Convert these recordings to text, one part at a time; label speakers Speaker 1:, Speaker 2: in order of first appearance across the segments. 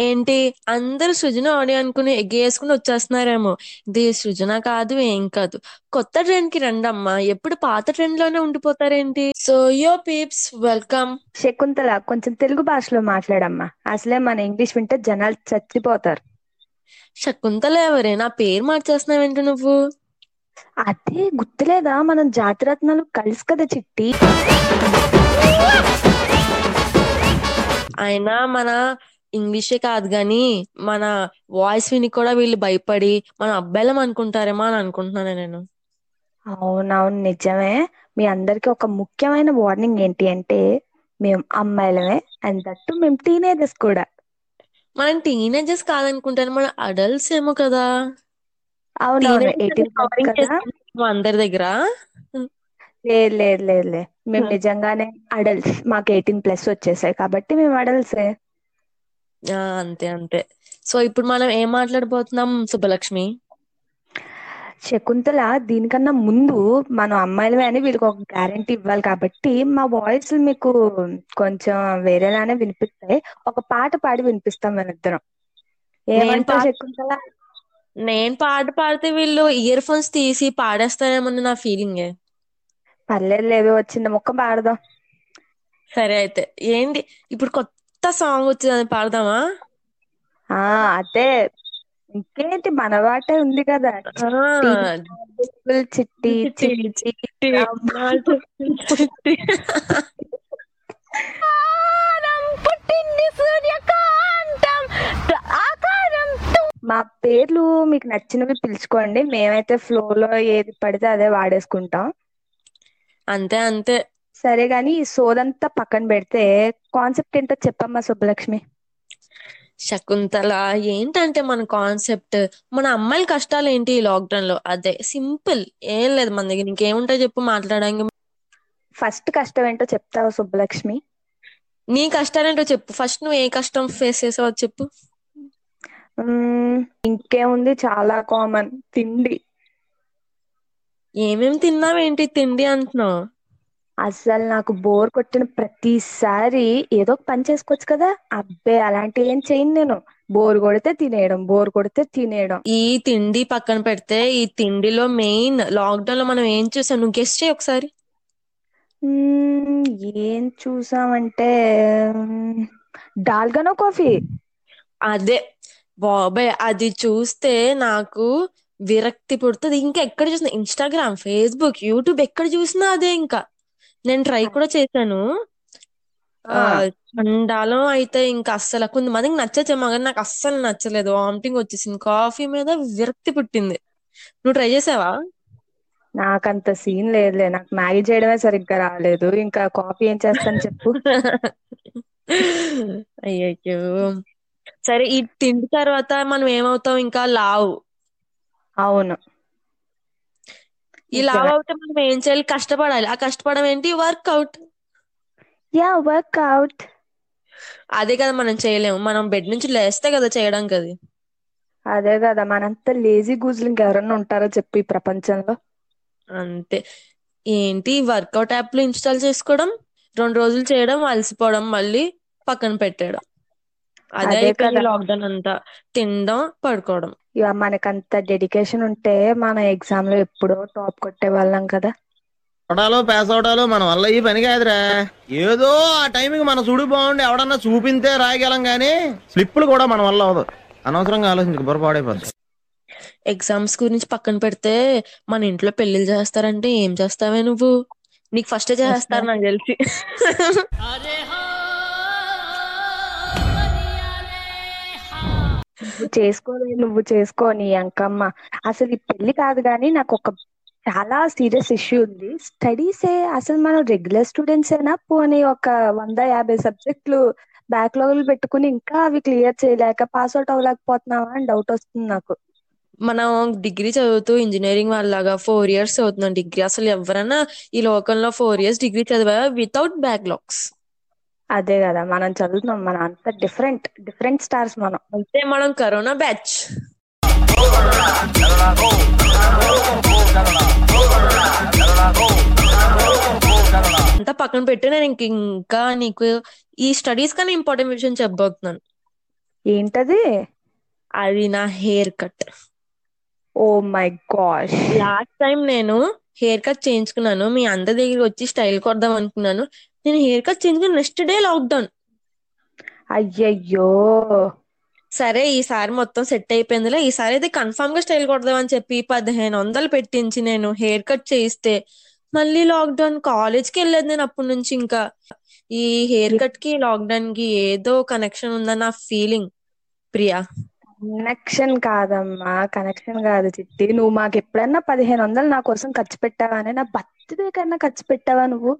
Speaker 1: ఏంటి? అందరూ సృజన ఆడియో అనుకుని ఎగ్గేసుకుని వచ్చేస్తున్నారేమో. ఇది సృజన కాదు ఏం కాదు. కొత్త ట్రెండ్కి రండమ్మా. ఎప్పుడు పాత ట్రెండ్లోనే ఉండిపోతారేంటి? So yo peeps welcome
Speaker 2: Shakuntala కొంచెం తెలుగు భాషలో మాట్లాడమ్మా. అసలే మన ఇంగ్లీష్ వింటే జనాలు చచ్చిపోతారు.
Speaker 1: శకుంతల ఎవరే నా పేరు మార్చేస్తున్నావేంటి నువ్వు?
Speaker 2: అదే గుర్తులేదా? మనం జాతిరత్నాలు కలిసి కదా చిట్టి.
Speaker 1: అయినా మన ఇంగ్లీషే కాదు గాని మన వాయిస్ విని కూడా వీళ్ళు భయపడి మన అబ్బాయిలం అనుకుంటారేమో అని అనుకుంటున్నాను నేను.
Speaker 2: అవునవును నిజమే. మీ అందరికి ఒక ముఖ్యమైన వార్నింగ్ ఏంటి అంటే మేము అమ్మాయిలమే. అండ్ దట్టు మేము టీనేజర్స్ కూడా.
Speaker 1: మనం టీనేజర్స్ కాదనుకుంటాను మన అడల్ట్స్ ఏమో కదా.
Speaker 2: అవునవును
Speaker 1: Teenagers
Speaker 2: ఎయిటీన్ కదా.
Speaker 1: అందరి దగ్గర.
Speaker 2: లేదు లేదు లేదు లే మేము. నిజంగానే అడల్ట్స్. మాకు ఎయిటీన్ ప్లస్ వచ్చేసాయి కాబట్టి మేము అడల్ట్సే.
Speaker 1: ఆ, అంతే అంతే. సో ఇప్పుడు మనం ఏం మాట్లాడబోతున్నాం సుబ్బలక్ష్మి?
Speaker 2: శకుంతల దీనికన్నా ముందు మనం అమ్మాయిలమే అని వీళ్ళకి ఒక గ్యారంటీ ఇవ్వాలి కాబట్టి మా వాయిస్ మీకు కొంచెం వేరేలానే వినిపిస్తాయి. ఒక పాట పాడి వినిపిస్తాం మన ఇద్దరం. ఏమంటావు
Speaker 1: పాట-
Speaker 2: శకుంతల?
Speaker 1: నేను పాట పాడితే వీళ్ళు ఇయర్ ఫోన్స్ తీసి పాడేస్తారేమో నా ఫీలింగ్
Speaker 2: పర్లేదు లేదు వచ్చింది. ముక్క పాడదాం.
Speaker 1: సరే అయితే ఏంటి ఇప్పుడు కొత్త సాంగ్ వచ్చింది పాడదామా?
Speaker 2: ఆ అదే. ఇంకేంటి మన వాటే ఉంది కదా. చిట్టి చిట్టి
Speaker 1: చిట్టి,
Speaker 2: చిట్టి
Speaker 1: నాటు చిట్టి.
Speaker 2: పుట్టింది సూర్యకాంతం. ఆకారం మా పేర్లు మీకు నచ్చినవి పిలుచుకోండి. మేమైతే ఫ్లో లో ఏది పడితే అదే వాడేసుకుంటాం.
Speaker 1: అంతే అంతే.
Speaker 2: సరే గాని ఈ సోదంతా పక్కన పెడితే కాన్సెప్ట్ ఏంటో చెప్పమ్మా సుబ్బలక్ష్మి.
Speaker 1: శకుంతల ఏంటంటే మన కాన్సెప్ట్ మన అమ్మాయిల కష్టాలు ఏంటి ఈ లాక్డౌన్లో అదే సింపుల్ ఏం లేదు మన దగ్గర ఇంకేముంటాయి చెప్పు మాట్లాడడానికి.
Speaker 2: ఫస్ట్ కష్టం ఏంటో చెప్తావా సుబ్బలక్ష్మి?
Speaker 1: నీ కష్టాలేంటో చెప్పు. ఫస్ట్ నువ్వు ఏ కష్టం ఫేస్ చేసావో చెప్పు.
Speaker 2: ఇంకేముంది? చాలా కామన్ తిండి.
Speaker 1: ఏమేం తిన్నావేంటి? తిండి అంటున్నావు.
Speaker 2: అసలు నాకు బోర్ కొట్టిన ప్రతిసారి ఏదో ఒక పని చేసుకోవచ్చు కదా. అబ్బే అలాంటి ఏం చేయను నేను. బోర్ కొడితే తినేయడం బోర్ కొడితే తినేయడం.
Speaker 1: ఈ తిండి పక్కన పెడితే ఈ తిండిలో మెయిన్ లాక్డౌన్లో మనం ఏం చూసాం? నువ్వు గెస్ట్ చేయి ఒకసారి.
Speaker 2: మ్మ్, ఏం చూసామంటే మ్మ్, డాల్గనో కాఫీ.
Speaker 1: అదే బాబాయ్ అది చూస్తే నాకు విరక్తి పుడుతుంది. ఇంకా ఎక్కడ చూసినా ఇన్స్టాగ్రామ్ ఫేస్బుక్ యూట్యూబ్ ఎక్కడ చూసినా అదే ఇంకా. నేను ట్రై కూడా చేశాను. ఆ. చండాలం అయితే ఇంకా అస్సలు కొంతమందికి నచ్చచ్చేమో కానీ నాకు అస్సలు నచ్చలేదు. వామిటింగ్ వచ్చేసింది. కాఫీ మీద విరక్తి పుట్టింది. నువ్వు ట్రై చేసావా?
Speaker 2: నాకంత సీన్ లేదులే. నాకు మ్యాగీ చేయడమే సరిగ్గా రాలేదు. ఇంకా కాఫీ ఏం చేస్తాను చెప్పు.
Speaker 1: అయ్యయ్యో. సరే ఈ తిండి తర్వాత మనం ఏమవుతాం? ఇంకా లావు.
Speaker 2: అవును.
Speaker 1: ఈ లావు అవుతే మనం ఏం చేయాలి? కష్టపడాలి. ఆ కష్టపడడం ఏంటి? వర్కౌట్.
Speaker 2: యా వర్క్అవుట్
Speaker 1: అదే కదా మనం చేయలేము. మనం బెడ్ నుంచి లేస్తే కదా చేయడానికి అది
Speaker 2: అదే కదా మనంతా లేజీ గూజులు ఇంకెవరన్నా ఉంటారో చెప్పు ఈ ప్రపంచంలో?
Speaker 1: అంతే. ఏంటి? వర్కౌట్ యాప్లు ఇన్స్టాల్ చేసుకోవడం రెండు రోజులు చేయడం అలసిపోవడం మళ్ళీ పక్కన పెట్టేయడం. అదే
Speaker 2: అదే
Speaker 1: అయిపోయింది
Speaker 2: కదా.
Speaker 1: లాక్డౌన్ అంతా. తినడం పడుకోవడం.
Speaker 2: ఇక మనకంత డెడికేషన్ ఉంటే మన ఎగ్జామ్లో ఎప్పుడో టాప్ కొట్టే వాళ్ళం కదా.
Speaker 3: అవడాలు పాస్ అవడాలు మన వల్ల ఈ పని కాదురా. ఏదో ఆ టైంకి మన సుడి బాగుండి ఎవడన్నా చూపింతే రాయగలం గానీ స్లిప్పులు కూడా మన వల్ల అవదు అనవసరంగా ఆలోచించక బుర్ర పాడైపోద్ది
Speaker 1: ఎగ్జామ్స్ గురించి పక్కన పెడితే మన ఇంట్లో పెళ్ళిళ్ళు చేస్తారంటే ఏం చేస్తావే నువ్వు? నీకు ఫస్ట్ చేస్తారు నాకు తెలిసి.
Speaker 2: నువ్వు చేసుకోలే నువ్వు చేసుకోని అంకమ్మ. అసలు ఈ పెళ్ళి కాదు కానీ నాకు ఒక చాలా సీరియస్ ఇష్యూ ఉంది. స్టడీసే అసలు మనం రెగ్యులర్ స్టూడెంట్స్ అయినా పోనీ ఒక వంద యాభై సబ్జెక్టులు బ్యాక్లాగులు పెట్టుకుని ఇంకా అవి క్లియర్ చేయలేక పాస్ అవుట్ అవ్వలేకపోతున్నావా అని డౌట్ వస్తుంది నాకు.
Speaker 1: మనం డిగ్రీ చదువుతూ ఇంజనీరింగ్ వాళ్ళలాగా ఫోర్ ఇయర్స్ చదువుతున్నాం డిగ్రీ. అసలు ఎవరైనా ఈ లోకంలో ఫోర్ ఇయర్స్ డిగ్రీ చదివా వితౌట్ బ్యాక్లాగ్స్.
Speaker 2: అదే కదా మనం చదువుతున్నాం మన అంత డిఫరెంట్ డిఫరెంట్ స్టార్స్ మనం.
Speaker 1: అయితే మనం కరోనా బ్యాచ్. అంతా పక్కన పెట్టి నేను ఇంక ఇంకా నీకు ఈ స్టడీస్ కన్నా ఇంపార్టెంట్ విషయం చెప్పబోతున్నాను.
Speaker 2: ఏంటది?
Speaker 1: అది నా hair cut
Speaker 2: oh my gosh.
Speaker 1: Last time నేను హెయిర్ కట్ చేయించుకున్నాను మీ అందరి దగ్గర వచ్చి స్టైల్ కొడదాం అనుకున్నాను. నేను హెయిర్ కట్ చేయించుకున్న నెక్స్ట్ డే లాక్డౌన్.
Speaker 2: అయ్యయ్యో.
Speaker 1: సరే ఈసారి మొత్తం సెట్ అయిపోయిందిలే. ఈసారి అయితే కన్ఫామ్గా స్టైల్ కొడదాం అని చెప్పి పదిహేను వందలు పెట్టించి నేను హెయిర్ కట్ చేయిస్తే మళ్ళీ లాక్డౌన్. కాలేజ్కి వెళ్ళలేదు నేను అప్పటి నుంచి ఇంకా. ఈ హెయిర్ కట్కి లాక్డౌన్కి ఏదో కనెక్షన్ ఉందని నా ఫీలింగ్ ప్రియా.
Speaker 2: కనెక్షన్ కాదమ్మా కనెక్షన్ కాదు చిట్టి. నువ్వు మాకు ఎప్పుడన్నా పదిహేను వందలు నా కోసం ఖర్చు పెట్టావా అని నా బర్త్డే కన్నా ఖర్చు పెట్టావా నువ్వు?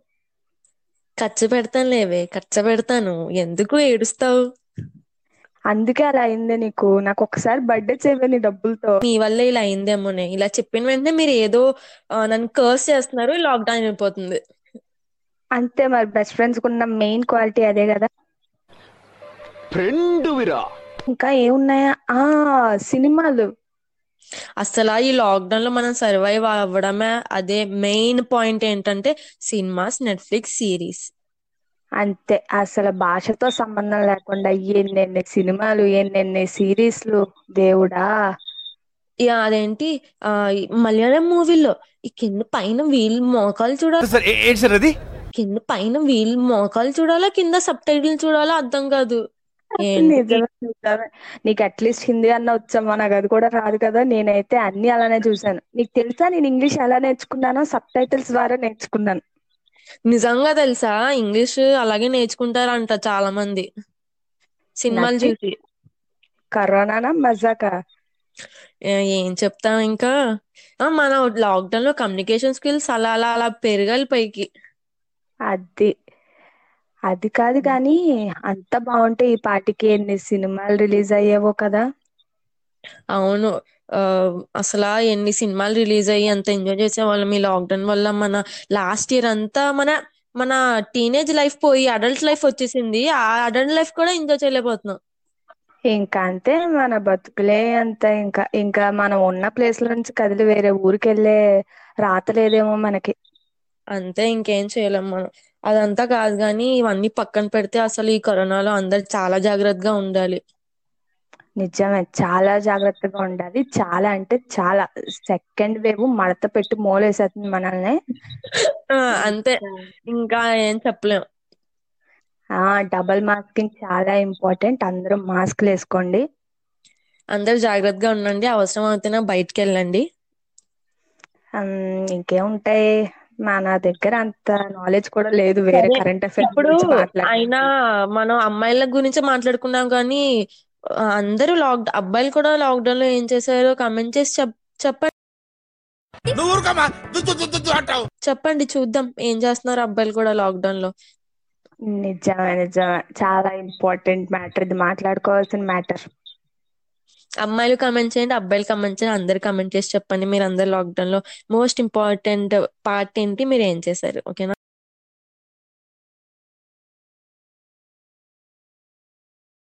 Speaker 1: ఖర్చు పెడతాను లేవే ఖర్చు పెడతాను ఎందుకు ఏడుస్తావు?
Speaker 2: అందుకే అలా అయింది నీకు. నాకు ఒకసారి బర్త్డే చేయవే నీ డబ్బులతో.
Speaker 1: మీ వల్ల ఇలా అయిందేమోనే. ఇలా చెప్పిన వెంటనే మీరు ఏదో ఆ, నన్ను కర్స్ చేస్తున్నారు లాక్డౌన్ అయిపోతుంది.
Speaker 2: అంతే మరి. బెస్ట్ ఫ్రెండ్స్ ఉన్న మెయిన్ క్వాలిటీ అదే కదా.
Speaker 4: ఫ్రెండ్ విరా.
Speaker 2: ఇంకా ఏమున్నాయా? ఆ సినిమాలు.
Speaker 1: అసలు ఈ లాక్డౌన్లో మనం సర్వైవ్ అవ్వడమే అదే మెయిన్ పాయింట్ ఏంటంటే సినిమాస్ నెట్ఫ్లిక్స్ సిరీస్.
Speaker 2: అంతే. అసలు భాషతో సంబంధం లేకుండా ఎన్నెన్ని సినిమాలు ఎన్నెన్ని సిరీస్లు దేవుడా!
Speaker 1: అదేంటి? ఆ మలయాళం మూవీలో ఈ కింద పైన వీళ్ళు మోకాలు చూడాలి కింద పైన వీళ్ళు మోకాలు చూడాలా? కింద సబ్ టైటిల్ చూడాలా? అర్థం కాదు. ఏంటి?
Speaker 2: నిజమే నిజమే. నీకు అట్లీస్ట్ హిందీ అన్న వచ్చమ్మా నాకు అది కూడా రాదు కదా. నేనైతే అన్ని అలానే చూసాను నీకు తెలుసా? నేను ఇంగ్లీష్ ఎలా నేర్చుకున్నానో సబ్ టైటిల్స్ ద్వారా నేర్చుకున్నాను.
Speaker 1: నిజంగా తెలుసా? ఇంగ్లీష్ అలాగే నేర్చుకుంటారంట చాలా మంది సినిమాలు. చూసి.
Speaker 2: కరోనానా? మజాకా?
Speaker 1: ఏ- ఏం చెప్తాం ఇంకా? ఆ, మన లాక్డౌన్లో కమ్యూనికేషన్ స్కిల్స్ అలా అలా అలా పెరగాలి పైకి.
Speaker 2: అది. అది కాదు కానీ అంత బాగుంటే ఈ పాటికి ఎన్ని సినిమాలు రిలీజ్ అయ్యేవో కదా.
Speaker 1: అవును. ఆ, అసలు ఎన్ని సినిమాలు రిలీజ్ అయ్యి అంత ఎంజాయ్ చేసేవాళ్ళం. ఈ లాక్డౌన్ వల్ల మన లాస్ట్ ఇయర్ అంతా మన మన టీనేజ్ లైఫ్ పోయి అడల్ట్ లైఫ్ వచ్చేసింది. ఆ అడల్ట్ లైఫ్ కూడా ఎంజాయ్ చేయలేకపోతున్నాం.
Speaker 2: ఇంకా అంతే మన బతుకులే అంత ఇంకా ఇంకా మనం ఉన్న ప్లేస్ నుంచి కదిలి వేరే ఊరికి వెళ్ళే రాత లేదేమో మనకి.
Speaker 1: అంతే ఇంకేం చేయలేం మనం. అదంతా కాదు కానీ ఇవన్నీ పక్కన పెడితే అసలు ఈ కరోనాలో అందరు చాలా జాగ్రత్తగా ఉండాలి.
Speaker 2: నిజమే చాలా జాగ్రత్తగా ఉండాలి. చాలా అంటే చాలా. సెకండ్ వేవ్ మడత పెట్టి మోలేసేస్తుంది మనల్ని.
Speaker 1: ఆ, అంతే. ఇంకా ఏం చెప్పలేం.
Speaker 2: ఆ డబల్ మాస్కింగ్ చాలా ఇంపార్టెంట్. అందరూ మాస్క్లు వేసుకోండి.
Speaker 1: అందరు జాగ్రత్తగా ఉండండి. అవసరం అవుతేనే బయటికి వెళ్ళండి.
Speaker 2: ఉమ్, ఇంకేముంటాయి మన దగ్గర అంత నాలెడ్జ్ కూడా లేదు. వేరే
Speaker 1: సరే,
Speaker 2: కరెంట్ అఫైర్స్
Speaker 1: ఇప్పుడు
Speaker 2: గురించి
Speaker 1: అయినా
Speaker 2: మాట్లాడడానికి
Speaker 1: మనం అమ్మాయిల గురించి మాట్లాడుకున్నాం కానీ ఆ, అందరూ లాక్ అబ్బాయిలు కూడా లాక్డౌన్లో ఏం చేశారో కమెంట్ చేసి చెప్ చెప్పండి.
Speaker 4: నువ్వు ఊరుకోమా అంటావు.
Speaker 1: చెప్పండి చూద్దాం ఏం చేస్తున్నారు అబ్బాయిలు కూడా లాక్డౌన్లో
Speaker 2: నిజమే నిజమే. చాలా ఇంపార్టెంట్ మ్యాటర్ ఇది. మాట్లాడుకోవాల్సిన మ్యాటర్
Speaker 1: అమ్మాయిలు కమెంట్ చేయండి అబ్బాయిలు కమెంట్ చేయండి అందరు కమెంట్ చేసి చెప్పండి. మీరు అందరు లాక్డౌన్లో మోస్ట్ ఇంపార్టెంట్ పార్ట్ ఏంటి? మీరు ఏం చేశారు ఓకేనా